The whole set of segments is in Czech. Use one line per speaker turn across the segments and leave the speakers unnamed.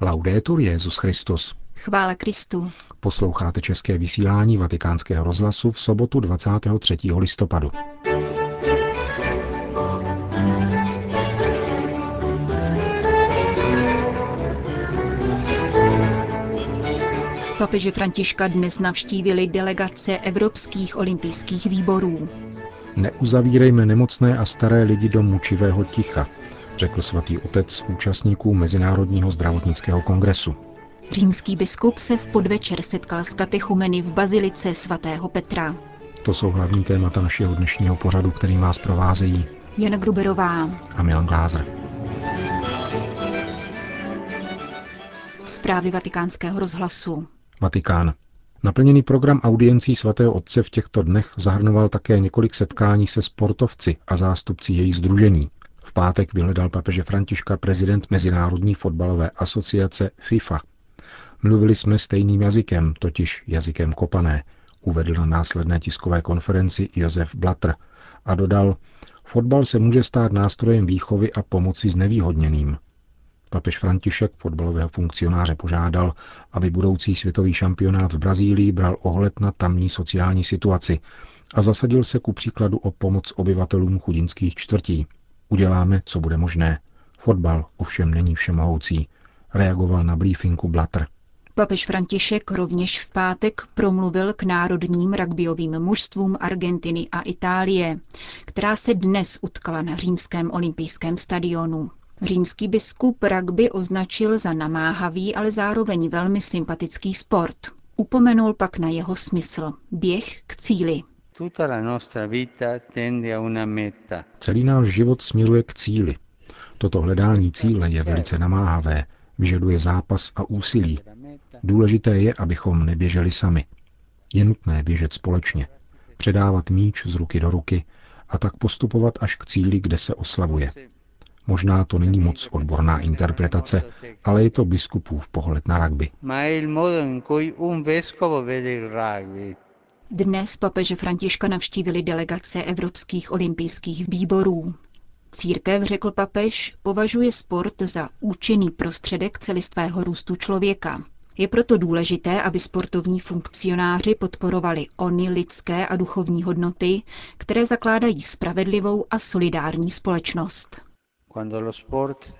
Laudetur Jezus Christus.
Chvála Kristu.
Posloucháte české vysílání Vatikánského rozhlasu v sobotu 23. listopadu.
Papeže Františka dnes navštívili delegace Evropských olympijských výborů.
Neuzavírejme nemocné a staré lidi do mučivého ticha, řekl svatý otec účastníků Mezinárodního zdravotnického kongresu.
Římský biskup se v podvečer setkal s katechumeny v bazilice svatého Petra.
To jsou hlavní témata našeho dnešního pořadu, který vás provázejí
Jana Gruberová
a Milan Glázer.
Zprávy vatikánského rozhlasu.
Vatikán. Naplněný program audiencí svatého otce v těchto dnech zahrnoval také několik setkání se sportovci a zástupci jejich združení. V pátek vyhledal papeže Františka prezident Mezinárodní fotbalové asociace FIFA. Mluvili jsme stejným jazykem, totiž jazykem kopané, uvedl na následné tiskové konferenci Josef Blatter a dodal, fotbal se může stát nástrojem výchovy a pomoci znevýhodněným. Papež František fotbalového funkcionáře požádal, aby budoucí světový šampionát v Brazílii bral ohled na tamní sociální situaci a zasadil se ku příkladu o pomoc obyvatelům chudinských čtvrtí. Uděláme, co bude možné. Fotbal ovšem není všemohoucí, reagoval na briefingu Blatter.
Papež František rovněž v pátek promluvil k národním rugbyovým mužstvům Argentiny a Itálie, která se dnes utkala na římském olympijském stadionu. Římský biskup rugby označil za namáhavý, ale zároveň velmi sympatický sport. Upomenul pak na jeho smysl – běh k cíli.
Celý náš život směruje k cíli. Toto hledání cíle je velice namáhavé, vyžaduje zápas a úsilí. Důležité je, abychom neběželi sami. Je nutné běžet společně, předávat míč z ruky do ruky a tak postupovat až k cíli, kde se oslavuje. Možná to není moc odborná interpretace, ale je to biskupův pohled na rugby.
Dnes papeže Františka navštívili delegace Evropských olympijských výborů. Církev, řekl papež, považuje sport za účinný prostředek celistvého růstu člověka. Je proto důležité, aby sportovní funkcionáři podporovali ony lidské a duchovní hodnoty, které zakládají spravedlivou a solidární společnost
lo sport.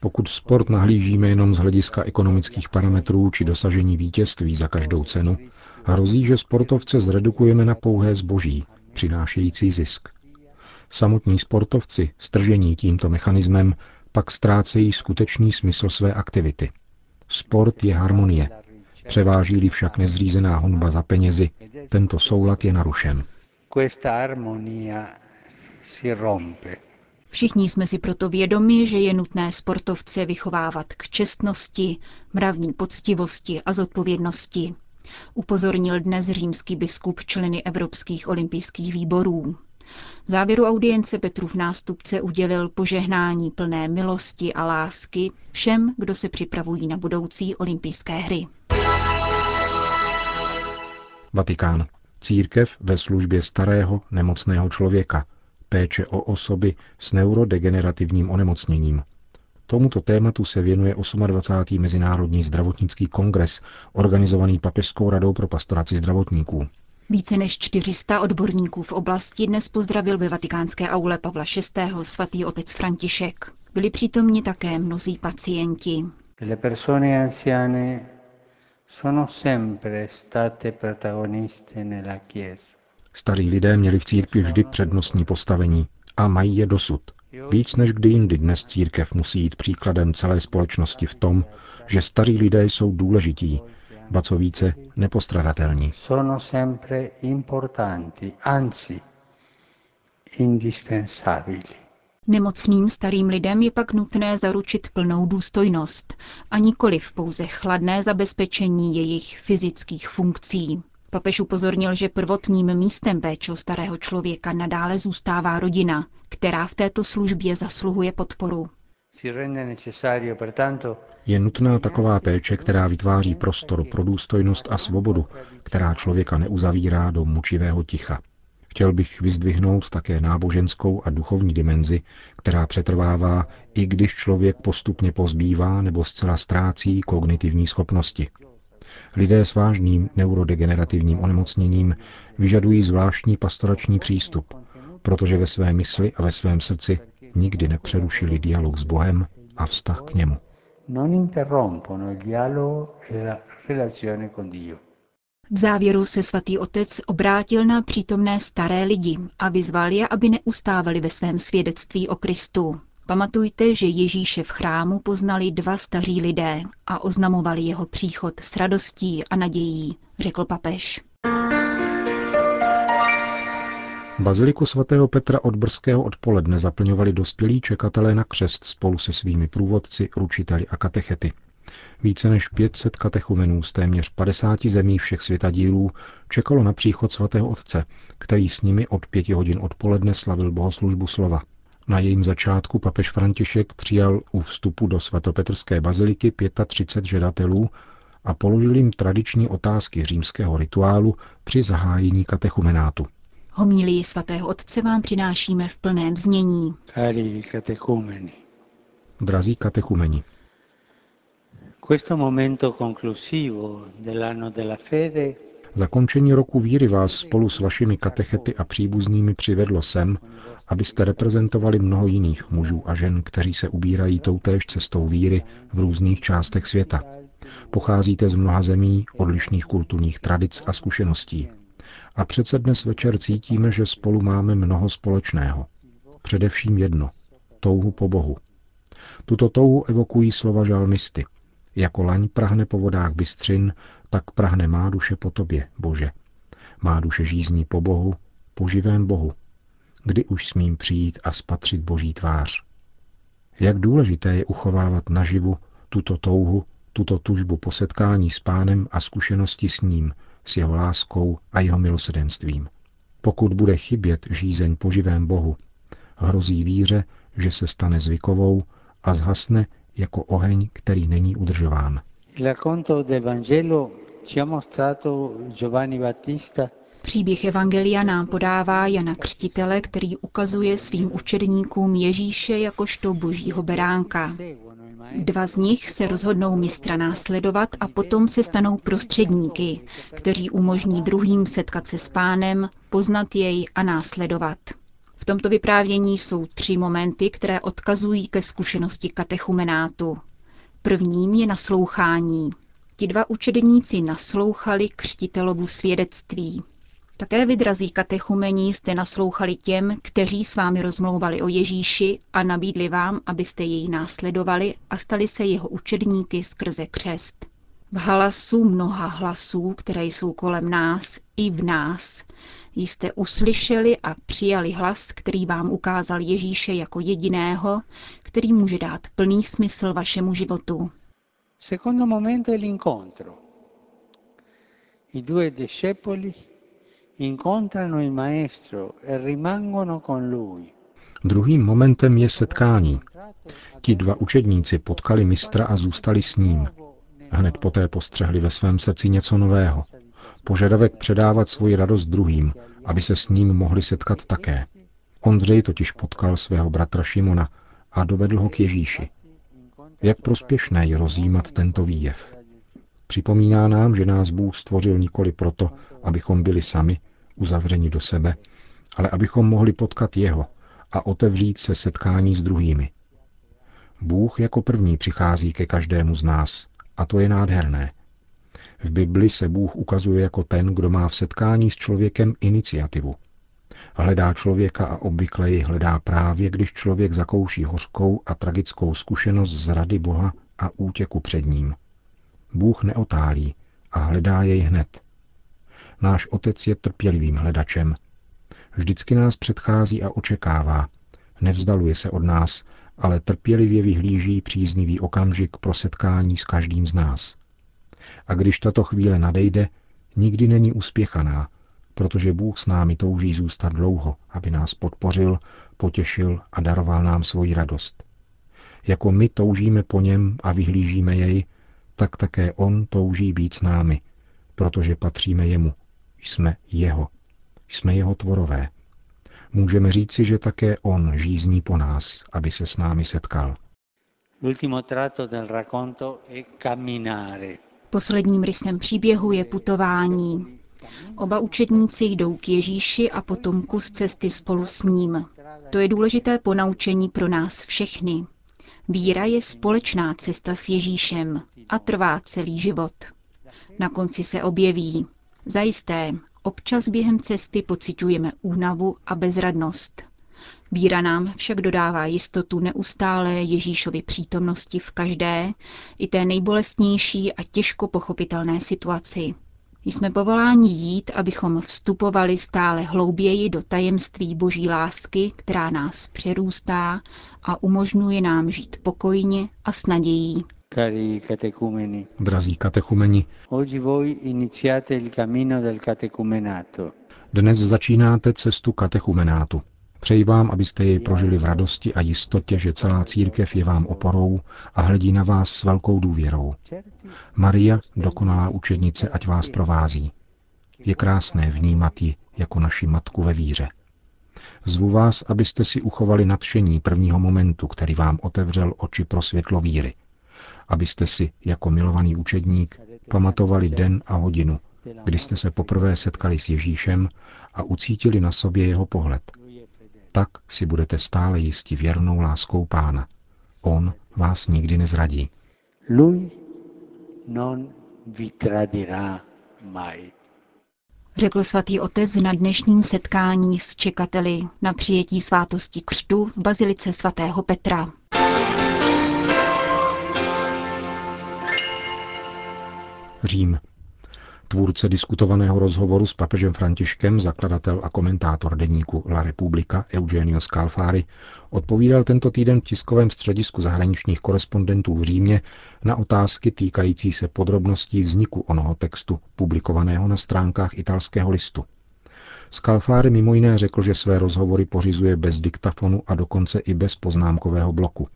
Pokud sport nahlížíme jenom z hlediska ekonomických parametrů či dosažení vítězství za každou cenu, hrozí, že sportovce zredukujeme na pouhé zboží, přinášející zisk. Samotní sportovci, stržení tímto mechanismem, pak ztrácejí skutečný smysl své aktivity. Sport je harmonie. Převáží-li však nezřízená honba za penězi, tento soulad je narušen
questa armonia si rompe.
Všichni jsme si proto vědomi, že je nutné sportovce vychovávat k čestnosti, mravní poctivosti a zodpovědnosti. Upozornil dnes římský biskup členy Evropských olympijských výborů. V závěru audience Petrův nástupce udělil požehnání plné milosti a lásky všem, kdo se připravují na budoucí olympijské hry.
Vatikán. Církev ve službě starého, nemocného člověka, péče o osoby s neurodegenerativním onemocněním. Tomuto tématu se věnuje 28. Mezinárodní zdravotnický kongres, organizovaný Papežskou radou pro pastoraci zdravotníků.
Více než 400 odborníků v oblasti dnes pozdravil ve vatikánské aule Pavla VI. svatý otec František. Byli přítomni také mnozí pacienti.
Le persone anziane sono sempre state protagoniste nella Chiesa.
Starí lidé měli v církvi vždy přednostní postavení a mají je dosud. Víc než kdy jindy dnes církev musí jít příkladem celé společnosti v tom, že starí lidé jsou důležití, ba co více nepostradatelní.
Sono sempre importanti, anzi indispensabili.
Nemocným starým lidem je pak nutné zaručit plnou důstojnost a nikoli v pouze chladné zabezpečení jejich fyzických funkcí. Papež upozornil, že prvotním místem péče starého člověka nadále zůstává rodina, která v této službě zasluhuje podporu.
Je nutná taková péče, která vytváří prostor pro důstojnost a svobodu, která člověka neuzavírá do mučivého ticha. Chtěl bych vyzdvihnout také náboženskou a duchovní dimenzi, která přetrvává, i když člověk postupně pozbývá nebo zcela ztrácí kognitivní schopnosti. Lidé s vážným neurodegenerativním onemocněním vyžadují zvláštní pastorační přístup, protože ve své mysli a ve svém srdci nikdy nepřerušili dialog s Bohem a vztah k němu. E.
V závěru se svatý otec obrátil na přítomné staré lidi a vyzval je, aby neustávali ve svém svědectví o Kristu. Pamatujte, že Ježíše v chrámu poznali dva staří lidé a oznamovali jeho příchod s radostí a nadějí, řekl papež.
Baziliku svatého Petra od brzkého odpoledne zaplňovali dospělí čekatelé na křest spolu se svými průvodci, ručiteli a katechety. Více než 500 katechumenů z téměř 50 zemí všech světadílů čekalo na příchod svatého otce, který s nimi od pěti hodin odpoledne slavil bohoslužbu slova. Na jejím začátku papež František přijal u vstupu do svatopetrské baziliky 35 žadatelů a položil jim tradiční otázky římského rituálu při zahájení katechumenátu.
Homílii svatého otce vám přinášíme v plném znění.
Cari catecumeni,
Drazí katechumeni,
questo momento conclusivo dell'anno della fede
zakončení roku víry vás spolu s vašimi katechety a příbuznými přivedlo sem, abyste reprezentovali mnoho jiných mužů a žen, kteří se ubírají toutéž cestou víry v různých částech světa. Pocházíte z mnoha zemí, odlišných kulturních tradic a zkušeností. A přece dnes večer cítíme, že spolu máme mnoho společného. Především jedno – touhu po Bohu. Tuto touhu evokují slova žalmisty. Jako laň prahne po vodách bystřin, tak prahne má duše po tobě, Bože. Má duše žízní po Bohu, po živém Bohu. Kdy už smím přijít a spatřit Boží tvář? Jak důležité je uchovávat naživu tuto touhu, tuto tužbu po setkání s pánem a zkušenosti s ním, s jeho láskou a jeho milosedenstvím. Pokud bude chybět žízeň po živém Bohu, hrozí víře, že se stane zvykovou a zhasne jako oheň, který není udržován.
Příběh Evangelia nám podává Jana Křtitele, který ukazuje svým učedníkům Ježíše jakožto božího beránka. Dva z nich se rozhodnou mistra následovat a potom se stanou prostředníky, kteří umožní druhým setkat se s pánem, poznat jej a následovat. V tomto vyprávění jsou tři momenty, které odkazují ke zkušenosti katechumenátu. Prvním je naslouchání. Ti dva učedníci naslouchali křtitelovu svědectví. Také vydrazí katechumení jste naslouchali těm, kteří s vámi rozmlouvali o Ježíši a nabídli vám, abyste jej následovali a stali se jeho učedníky skrze křest. V hlasu mnoha hlasů, které jsou kolem nás, i v nás, jste uslyšeli a přijali hlas, který vám ukázal Ježíše jako jediného, který může dát plný smysl vašemu životu.
Secondo momento è l'incontro. I due discepoli incontrano il Maestro e rimangono con lui.
Druhým momentem je setkání. Ti dva učedníci potkali mistra a zůstali s ním. Hned poté postřehli ve svém srdci něco nového. Požadavek předávat svoji radost druhým, aby se s ním mohli setkat také. Ondřej totiž potkal svého bratra Šimona a dovedl ho k Ježíši. Jak prospěšné je rozjímat tento výjev. Připomíná nám, že nás Bůh stvořil nikoli proto, abychom byli sami, uzavřeni do sebe, ale abychom mohli potkat Jeho a otevřít se setkání s druhými. Bůh jako první přichází ke každému z nás a to je nádherné. V Bibli se Bůh ukazuje jako ten, kdo má v setkání s člověkem iniciativu. Hledá člověka a obvykle ji hledá právě, když člověk zakouší hořkou a tragickou zkušenost z rady Boha a útěku před ním. Bůh neotálí a hledá jej hned. Náš otec je trpělivým hledačem. Vždycky nás předchází a očekává. Nevzdaluje se od nás, ale trpělivě vyhlíží příznivý okamžik pro setkání s každým z nás. A když tato chvíle nadejde, nikdy není uspěchaná, protože Bůh s námi touží zůstat dlouho, aby nás podpořil, potěšil a daroval nám svoji radost. Jako my toužíme po něm a vyhlížíme jej, tak také on touží být s námi, protože patříme jemu, jsme jeho. Jsme jeho tvorové. Můžeme říci, že také on žízní po nás, aby se s námi setkal.
Posledním rysem příběhu je putování. Oba učedníci jdou k Ježíši a potom kus cesty spolu s ním. To je důležité ponaučení pro nás všechny. Víra je společná cesta s Ježíšem a trvá celý život. Na konci se objeví. Zajisté, občas během cesty pociťujeme únavu a bezradnost. Víra nám však dodává jistotu neustálé Ježíšovy přítomnosti v každé, i té nejbolestnější a těžko pochopitelné situaci. Jsme povoláni jít, abychom vstupovali stále hlouběji do tajemství boží lásky, která nás přerůstá a umožňuje nám žít pokojně a s nadějí.
Cari catecumeni. Drazí katechumeni.
Oggi voi iniziate il cammino del catecumenato.
Dnes začínáte cestu katechumenátu. Přeji vám, abyste jej prožili v radosti a jistotě, že celá církev je vám oporou a hledí na vás s velkou důvěrou. Maria, dokonalá učednice, ať vás provází. Je krásné vnímat ji jako naši matku ve víře. Zvu vás, abyste si uchovali nadšení prvního momentu, který vám otevřel oči pro světlo víry. Abyste si, jako milovaný učedník, pamatovali den a hodinu, kdy jste se poprvé setkali s Ježíšem a ucítili na sobě jeho pohled – tak si budete stále jisti věrnou láskou pána. On vás nikdy nezradí.
Lui non vi tradirà mai.
Řekl svatý otec na dnešním setkání s čekateli na přijetí svátosti křtu v Bazilice svatého Petra.
Řím. Tvůrce diskutovaného rozhovoru s papežem Františkem, zakladatel a komentátor deníku La Repubblica Eugenio Scalfari, odpovídal tento týden v tiskovém středisku zahraničních korespondentů v Římě na otázky týkající se podrobností vzniku onoho textu, publikovaného na stránkách italského listu. Scalfari mimo jiné řekl, že své rozhovory pořizuje bez diktafonu a dokonce i bez poznámkového bloku.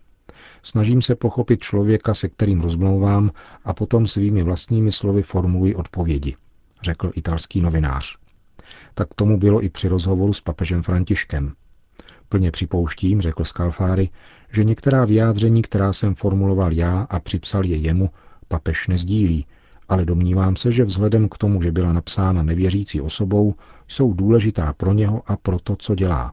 Snažím se pochopit člověka, se kterým rozmlouvám a potom svými vlastními slovy formuluji odpovědi, řekl italský novinář. Tak tomu bylo i při rozhovoru s papežem Františkem. Plně připouštím, řekl Scalfari, že některá vyjádření, která jsem formuloval já a připsal je jemu, papež nezdílí, ale domnívám se, že vzhledem k tomu, že byla napsána nevěřící osobou, jsou důležitá pro něho a pro to, co dělá.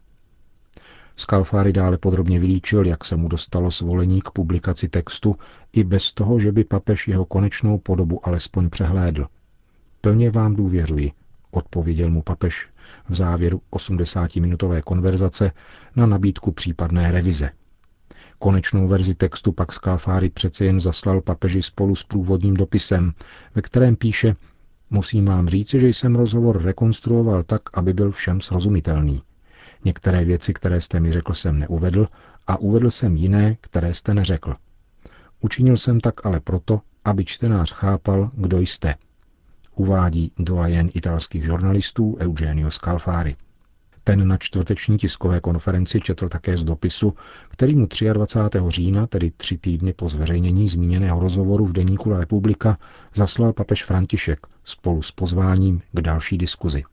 Scalfari dále podrobně vylíčil, jak se mu dostalo svolení k publikaci textu, i bez toho, že by papež jeho konečnou podobu alespoň přehlédl. Plně vám důvěřuji, odpověděl mu papež v závěru 80-minutové konverzace na nabídku případné revize. Konečnou verzi textu pak Scalfari přece jen zaslal papeži spolu s průvodním dopisem, ve kterém píše Musím vám říci, že jsem rozhovor rekonstruoval tak, aby byl všem srozumitelný. Některé věci, které jste mi řekl, jsem neuvedl a uvedl jsem jiné, které jste neřekl. Učinil jsem tak ale proto, aby čtenář chápal, kdo jste. Uvádí doajen italských žurnalistů Eugenio Scalfari. Ten na čtvrteční tiskové konferenci četl také z dopisu, který mu 23. října, tedy tři týdny po zveřejnění zmíněného rozhovoru v deníku La Republika, zaslal papež František spolu s pozváním k další diskuzi.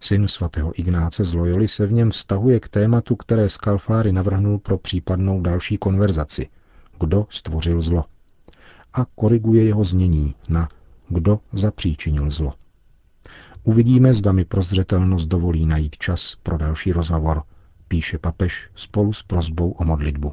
Syn svatého Ignáce z Loyoli se v něm vztahuje k tématu, které Skalfáry navrhnul pro případnou další konverzaci. Kdo stvořil zlo? A koriguje jeho znění na kdo zapříčinil zlo. Uvidíme, zda mi prozřetelnost dovolí najít čas pro další rozhovor, píše papež spolu s prozbou o modlitbu.